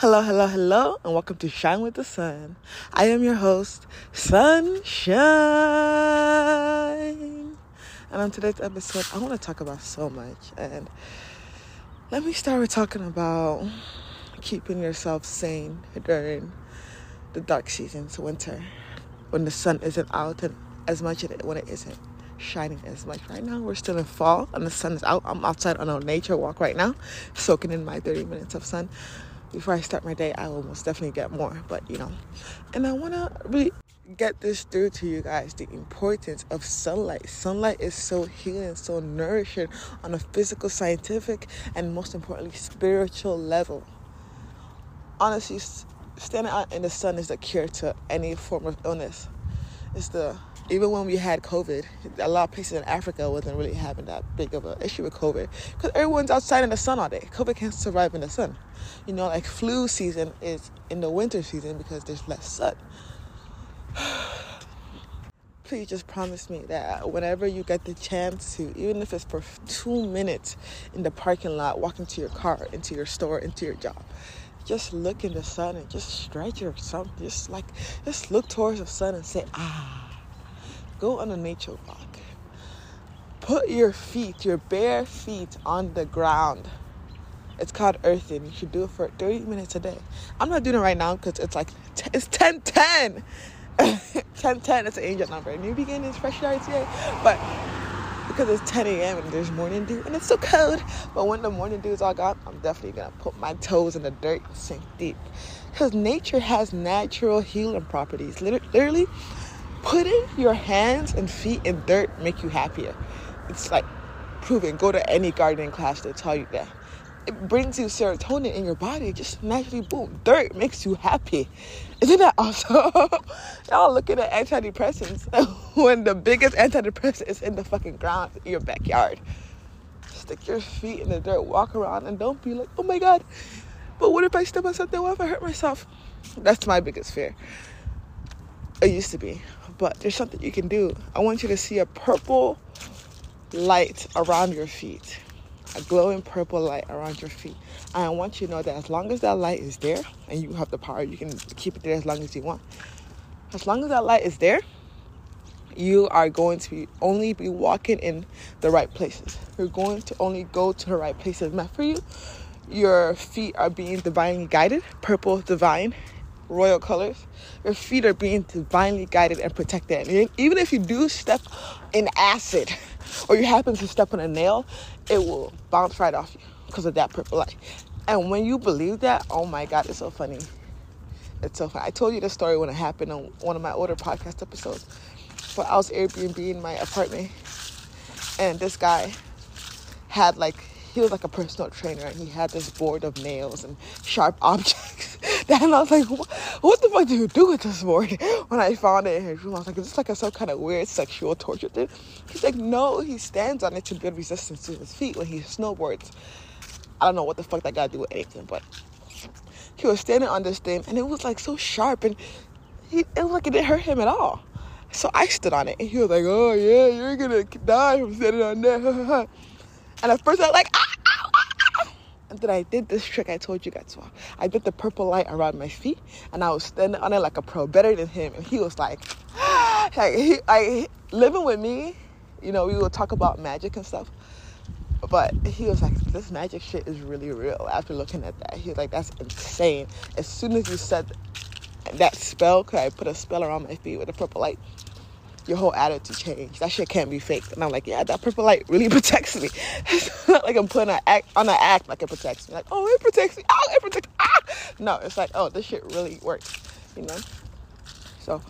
Hello, hello, hello, and welcome to Shine with the Sun. I am your host, Sunshine. And on today's episode, I want to talk about so much. And let me start with talking about keeping yourself sane during the dark seasons, winter, when the sun isn't out and as much as it, when it isn't shining as much. Right now, we're still in fall and the sun is out. I'm outside on a nature walk right now, soaking in my 30 minutes of sun before I start my day, I will most definitely get more. But you know, and I want to really get this through to you guys the importance of sunlight. Sunlight is so healing, so nourishing on a physical, scientific, and most importantly, spiritual level. Honestly, standing out in the sun is the cure to any form of illness. It's the even when we had COVID, a lot of places in Africa wasn't really having that big of an issue with COVID because everyone's outside in the sun all day. COVID can't survive in the sun. You know, like flu season is in the winter season because there's less sun. Please just promise me that whenever you get the chance to, even if it's for two minutes in the parking lot, walking to your car, into your store, into your job, just look in the sun and just stretch or something. Just like, just look towards the sun and say, ah Go on a nature walk. Put your feet, your bare feet on the ground. It's called earthing. You should do it for 30 minutes a day. I'm not doing it right now because it's like, it's 10 10. 10 10, it's an angel number. New beginnings, fresh start today. But because it's 10 a.m. and there's morning dew and it's so cold. But when the morning dew is all gone, I'm definitely gonna put my toes in the dirt and sink deep. Because nature has natural healing properties. Literally, putting your hands and feet in dirt make you happier. It's like proven. Go to any gardening class, they'll tell you that. It brings you serotonin in your body. Just naturally, boom, dirt makes you happy. Isn't that awesome? Y'all looking at antidepressants when the biggest antidepressant is in the fucking ground your backyard. Stick your feet in the dirt, walk around, and don't be like, oh my god, but what if I step on something? What if I hurt myself? That's my biggest fear. It used to be but there's something you can do. I want you to see a purple light around your feet, a glowing purple light around your feet. And I want you to know that as long as that light is there, and you have the power, you can keep it there as long as you want. As long as that light is there, you are going to be only be walking in the right places. You're going to only go to the right places meant for you. Your feet are being divinely guided, purple divine, royal colors. Your feet are being divinely guided and protected. And even if you do step in acid or you happen to step on a nail, it will bounce right off you because of that purple light. And when you believe that, oh my God, it's so funny. It's so funny. I told you the story when it happened on one of my older podcast episodes. But I was Airbnb in my apartment, and this guy had like he was like a personal trainer and he had this board of nails and sharp objects. and I was like, what, what, the fuck do you do with this board? When I found it in his room, I was like, is this like a some kind of weird sexual torture thing? He's like, no, he stands on it to build resistance to his feet when he snowboards. I don't know what the fuck that got to do with anything, but he was standing on this thing and it was like so sharp and he, it was like it didn't hurt him at all. So I stood on it and he was like, oh yeah, you're gonna die from standing on that. And at first I was like, ah, And then I did this trick I told you guys about. I did the purple light around my feet and I was standing on it like a pro, better than him. And he was like, like he, I, living with me, you know, we would talk about magic and stuff. But he was like, this magic shit is really real after looking at that. He was like, that's insane. As soon as you said that spell, because I put a spell around my feet with a purple light, your whole attitude changed. That shit can't be faked. And I'm like, yeah, that purple light really protects me. it's not like I'm putting an act on an act like it protects me. Like, oh, it protects me. Oh, it protects. Ah! No, it's like, oh, this shit really works. You know. So,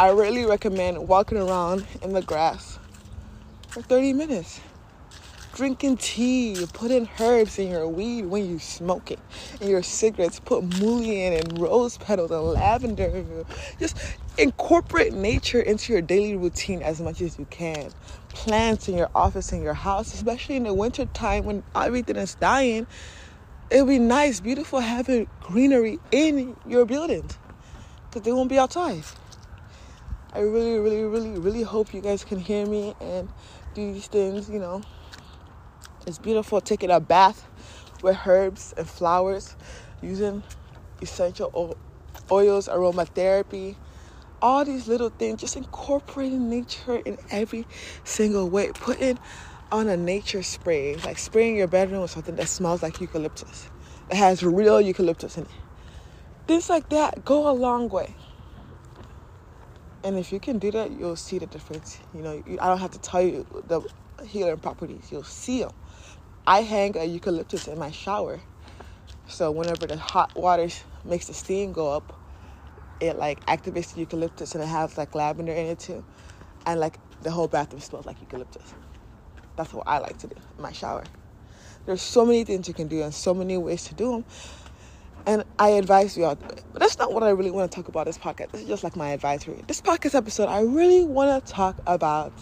I really recommend walking around in the grass for 30 minutes drinking tea, putting herbs in your weed when you smoke it, in your cigarettes, put mullein and rose petals and lavender. Just incorporate nature into your daily routine as much as you can. Plants in your office, in your house, especially in the winter time when everything is dying. It'll be nice, beautiful having greenery in your buildings because they won't be outside. I really, really, really, really hope you guys can hear me and do these things, you know. It's beautiful taking a bath with herbs and flowers. using essential oils, aromatherapy, all these little things, just incorporating nature in every single way. Putting on a nature spray, like spraying your bedroom with something that smells like eucalyptus, that has real eucalyptus in it. Things like that go a long way. And if you can do that, you'll see the difference. You know, I don't have to tell you the healing properties, you'll see them. I hang a eucalyptus in my shower. So whenever the hot water makes the steam go up, it like activates the eucalyptus and it has like lavender in it too. And like the whole bathroom smells like eucalyptus. That's what I like to do in my shower. There's so many things you can do and so many ways to do them. And I advise you all. But that's not what I really want to talk about this podcast. This is just like my advisory. This podcast episode, I really want to talk about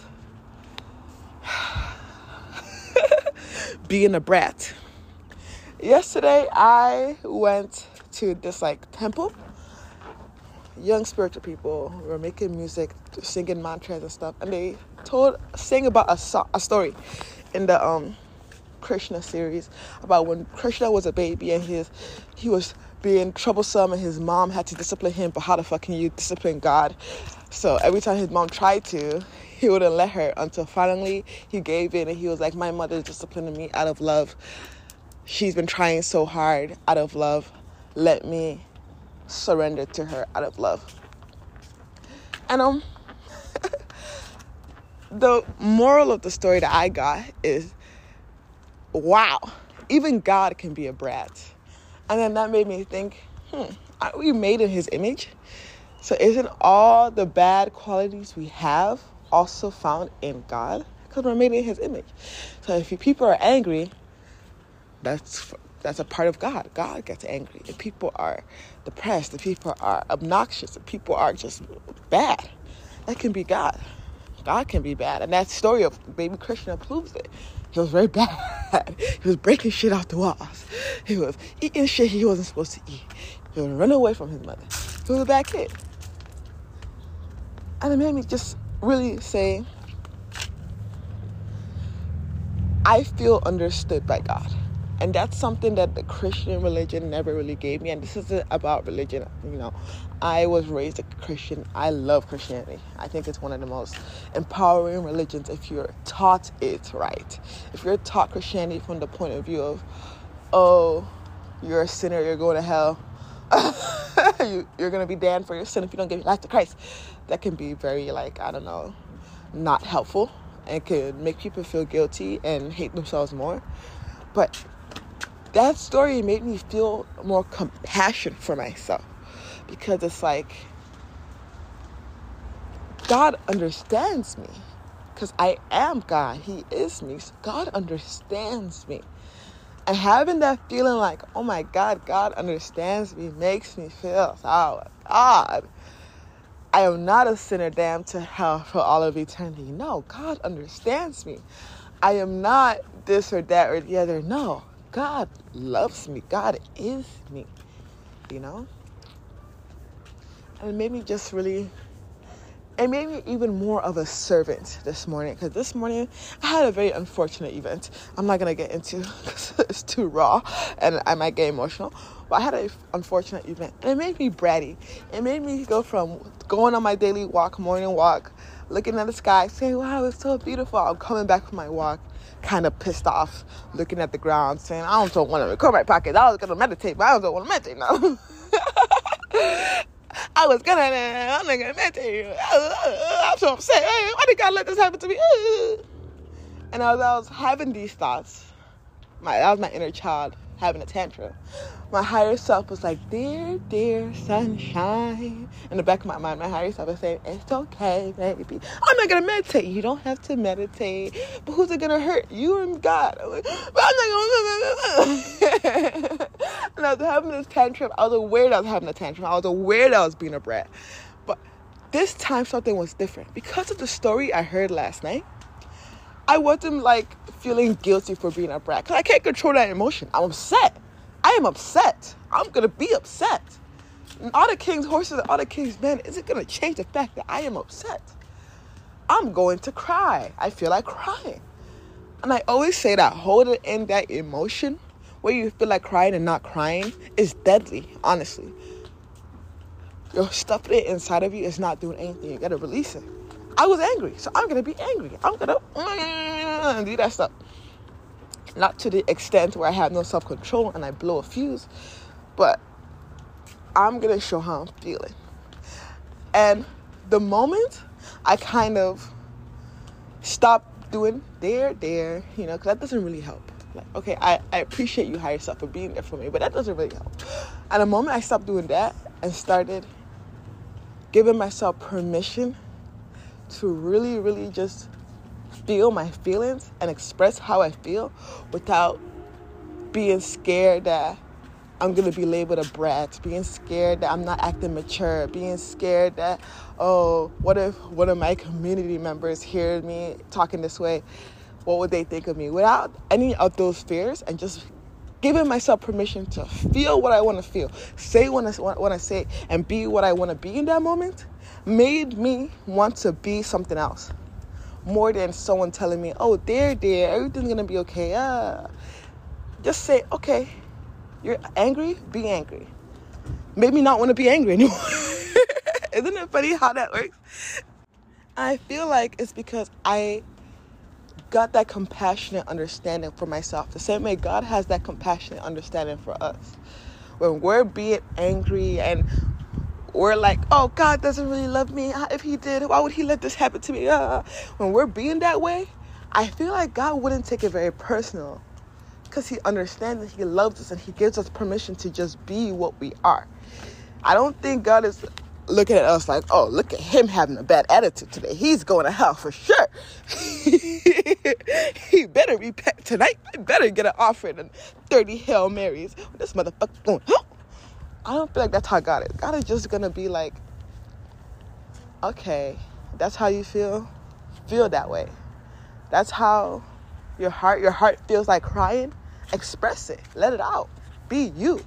being a brat. Yesterday, I went to this like temple young spiritual people were making music, singing mantras and stuff, and they told sang about a, so- a story in the um, Krishna series about when Krishna was a baby and his he was being troublesome and his mom had to discipline him. But how the fuck can you discipline God? So every time his mom tried to, he wouldn't let her until finally he gave in and he was like, "My mother is disciplining me out of love. She's been trying so hard out of love. Let me surrender to her out of love. And um the moral of the story that I got is wow, even God can be a brat. And then that made me think, hmm, aren't we made in his image? So isn't all the bad qualities we have also found in God? Because we're made in his image. So if people are angry, that's that's a part of God. God gets angry. If people are depressed, if people are obnoxious, if people are just bad, that can be God. God can be bad. And that story of baby Krishna proves it. He was very bad. He was breaking shit off the walls. He was eating shit he wasn't supposed to eat. He was running away from his mother. He was a bad kid. And it made me just really say, I feel understood by God. And that's something that the christian religion never really gave me and this isn't about religion you know. I was raised a christian. I love christianity. I think it's one of the most empowering religions if you're taught it right. If you're taught christianity from the point of view of oh you're a sinner you're going to hell. You, are going to be damned for your sin if you don't give your life to christ that can be very like i don't know not helpful and can make people feel guilty and hate themselves more but that story made me feel more compassion for myself because it's like God understands me because I am God. He is me. So God understands me. And having that feeling like, oh my God, God understands me makes me feel, oh God, I am not a sinner damned to hell for all of eternity. No, God understands me. I am not this or that or the other. No, God loves me. God is me, you know? And it made me just really, it made me even more of a servant this morning because this morning I had a very unfortunate event. I'm not going to get into because it's too raw and I might get emotional. But I had an unfortunate event and it made me bratty. It made me go from going on my daily walk, morning walk, looking at the sky, saying, wow, it's so beautiful. I'm coming back from my walk kind of pissed off, looking at the ground, saying, I don't want to record my podcast. I was going to meditate, but I don't want to meditate now. I was gonna, I'm not gonna meditate. I'm so upset. Why did God let this happen to me? And as I was having these thoughts, my that was my inner child having a tantrum. My higher self was like, Dear, dear sunshine. In the back of my mind, my higher self was saying, It's okay, baby. I'm not gonna meditate. You don't have to meditate. But who's it gonna hurt? You and God. I'm like, but I'm not gonna And I was having this tantrum. I was aware that I was having a tantrum. I was aware that I was being a brat. But this time something was different. Because of the story I heard last night, I wasn't like feeling guilty for being a brat because I can't control that emotion. I'm upset. I am upset. I'm gonna be upset. And all the king's horses and all the king's men isn't gonna change the fact that I am upset. I'm going to cry. I feel like crying. And I always say that holding in that emotion where you feel like crying and not crying is deadly, honestly. You're stuffing it inside of you, it's not doing anything. You gotta release it. I was angry, so I'm gonna be angry. I'm gonna mm, do that stuff. Not to the extent where I have no self control and I blow a fuse, but I'm gonna show how I'm feeling. And the moment I kind of stop doing there, there, you know, because that doesn't really help. Like, okay, I, I appreciate you higher self for being there for me, but that doesn't really help. And the moment I stopped doing that and started giving myself permission to really, really just feel my feelings and express how I feel without being scared that I'm gonna be labeled a brat, being scared that I'm not acting mature, being scared that, oh, what if one of my community members hear me talking this way? What would they think of me? Without any of those fears and just giving myself permission to feel what I want to feel, say what I want to say, and be what I want to be in that moment, made me want to be something else. More than someone telling me, oh, there, there, everything's to be okay. Uh, just say, okay, you're angry, be angry. Made me not want to be angry anymore. Isn't it funny how that works? I feel like it's because I got that compassionate understanding for myself, the same way God has that compassionate understanding for us. When we're being angry and we're like, oh, God doesn't really love me. If He did, why would He let this happen to me? Uh, when we're being that way, I feel like God wouldn't take it very personal because He understands that He loves us and He gives us permission to just be what we are. I don't think God is looking at us like, oh, look at him having a bad attitude today. He's going to hell for sure. he better repent tonight. I better get an offering and 30 Hail Marys. This motherfucker going? I don't feel like that's how God is. God is just to be like, okay, that's how you feel. Feel that way. That's how your heart, your heart feels like crying. Express it. Let it out. Be you.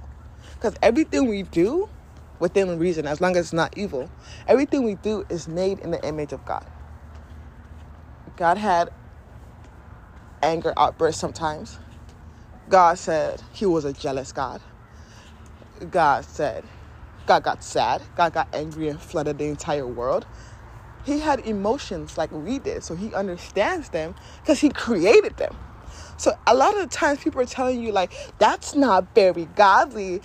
Because everything we do, within reason, as long as it's not evil. Everything we do is made in the image of God. God had anger outbursts sometimes. God said he was a jealous God. God said, God got sad. God got angry and flooded the entire world. He had emotions like we did, so he understands them because he created them. So a lot of times people are telling you like that's not very godly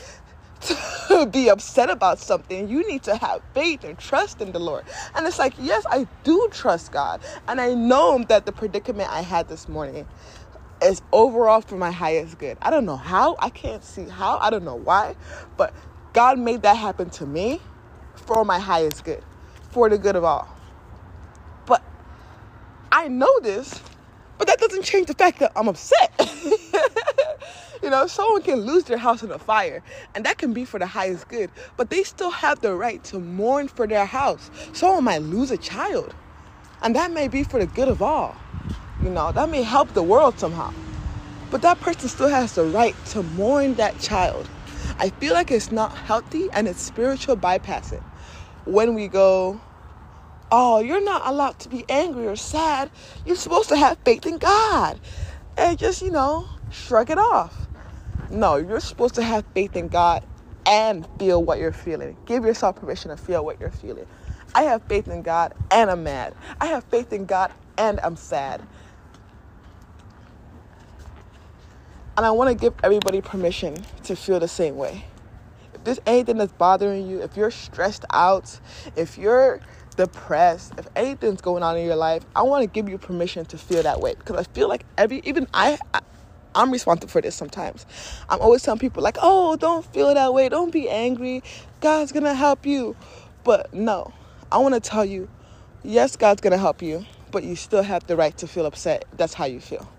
to be upset about something, you need to have faith and trust in the Lord. And it's like, yes, I do trust God. And I know that the predicament I had this morning is overall for my highest good. I don't know how. I can't see how. I don't know why. But God made that happen to me for my highest good, for the good of all. But I know this, but that doesn't change the fact that I'm upset. You know, someone can lose their house in a fire, and that can be for the highest good, but they still have the right to mourn for their house. Someone might lose a child, and that may be for the good of all. You know, that may help the world somehow. But that person still has the right to mourn that child. I feel like it's not healthy and it's spiritual bypassing when we go, Oh, you're not allowed to be angry or sad. You're supposed to have faith in God. And just, you know, shrug it off. No, you're supposed to have faith in God and feel what you're feeling. Give yourself permission to feel what you're feeling. I have faith in God and I'm mad. I have faith in God and I'm sad. And I want to give everybody permission to feel the same way. If there's anything that's bothering you, if you're stressed out, if you're depressed, if anything's going on in your life, I want to give you permission to feel that way because I feel like every even I I'm responsible for this sometimes. I'm always telling people, like, oh, don't feel that way. Don't be angry. God's going to help you. But no, I want to tell you, yes, God's going to help you, but you still have the right to feel upset. That's how you feel.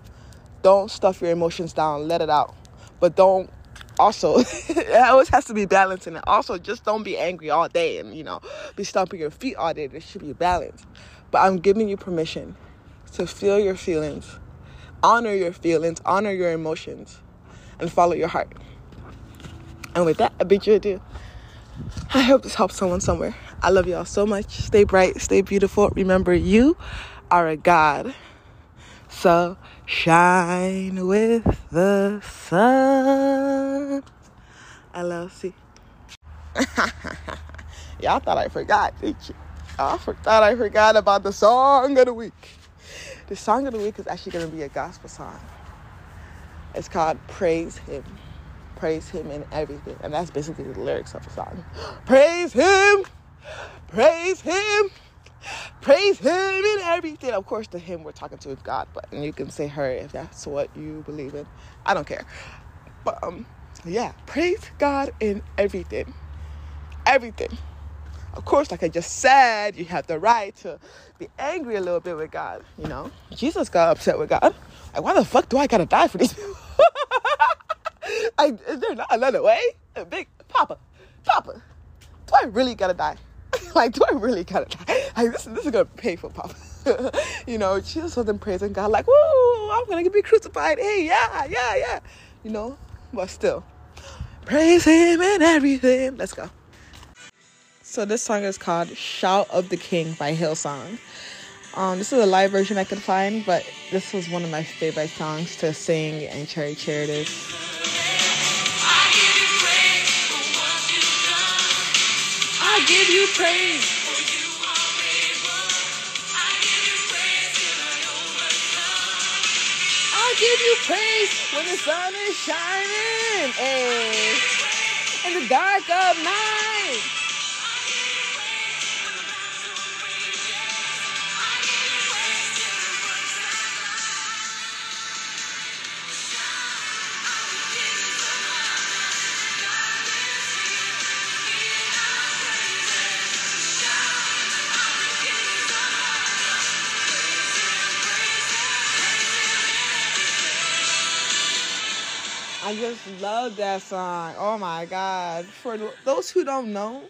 Don't stuff your emotions down. Let it out. But don't also it always has to be balanced and also just don't be angry all day and you know be stomping your feet all day there should be balance but i'm giving you permission to feel your feelings honor your feelings, honor your emotions, and follow your heart. And with that, I bid you adieu. I hope this helps someone somewhere. I love y'all so much. Stay bright, stay beautiful. Remember, you are a God. So shine with the sun. LLC. Y'all thought I forgot, did you? I thought I forgot about the song of the week. The song of the week is actually going to be a gospel song. It's called Praise Him. Praise Him in everything. And that's basically the lyrics of the song. Praise Him! Praise Him! Praise Him in everything. Of course, the Him we're talking to is God, but and you can say her if that's what you believe in. I don't care. But um, yeah, praise God in everything. Everything. Of course, like I just said, you have the right to be angry a little bit with God. You know, Jesus got upset with God. Like, why the fuck do I gotta die for these people? like, is there not another way? Big Papa, Papa, do I really gotta die? like, do I really gotta die? Like, this, this is gonna pay for Papa. you know, Jesus wasn't praising God like, woo, I'm gonna be crucified. Hey, yeah, yeah, yeah. You know, but still, praise Him and everything. Let's go. So this song is called "Shout of the King" by Hillsong. Um, this is a live version I could find, but this was one of my favorite songs to sing and cherry cheer this. I give you praise. I give you praise when the sun is shining, hey, in the dark of night. I just love that song. Oh my God. For those who don't know,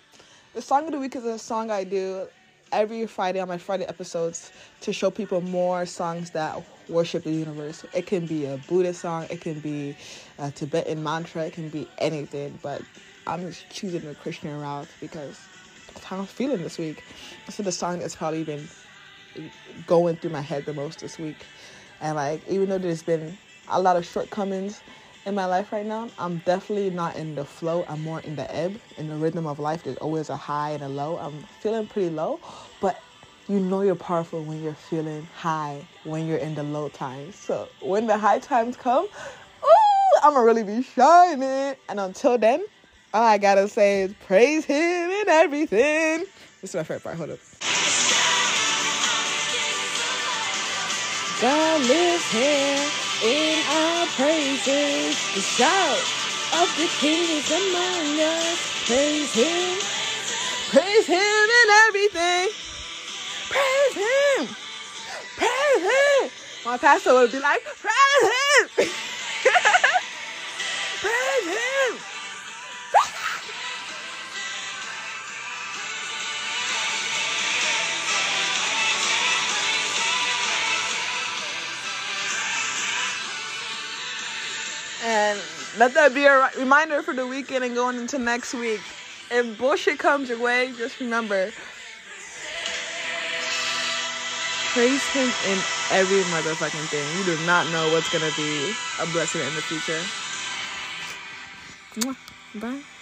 the song of the week is a song I do every Friday on my Friday episodes to show people more songs that worship the universe. It can be a Buddhist song, it can be a Tibetan mantra, it can be anything, but I'm just choosing the Christian route because that's how I'm feeling this week. So the song that's probably been going through my head the most this week. And like even though there's been a lot of shortcomings in my life right now, I'm definitely not in the flow. I'm more in the ebb, in the rhythm of life. There's always a high and a low. I'm feeling pretty low, but you know you're powerful when you're feeling high, when you're in the low times. So when the high times come, ooh, I'm gonna really be shining. And until then, all I gotta say is praise Him in everything. This is my favorite part. Hold up. God lives here in our praises. The shout of the King is among us. Praise Him, praise Him in everything. Praise Him, praise Him. My pastor would be like, praise Him, let that be a reminder for the weekend and going into next week. If bullshit comes your way, just remember praise him in every motherfucking thing. You do not know what's gonna be a blessing in the future. Bye.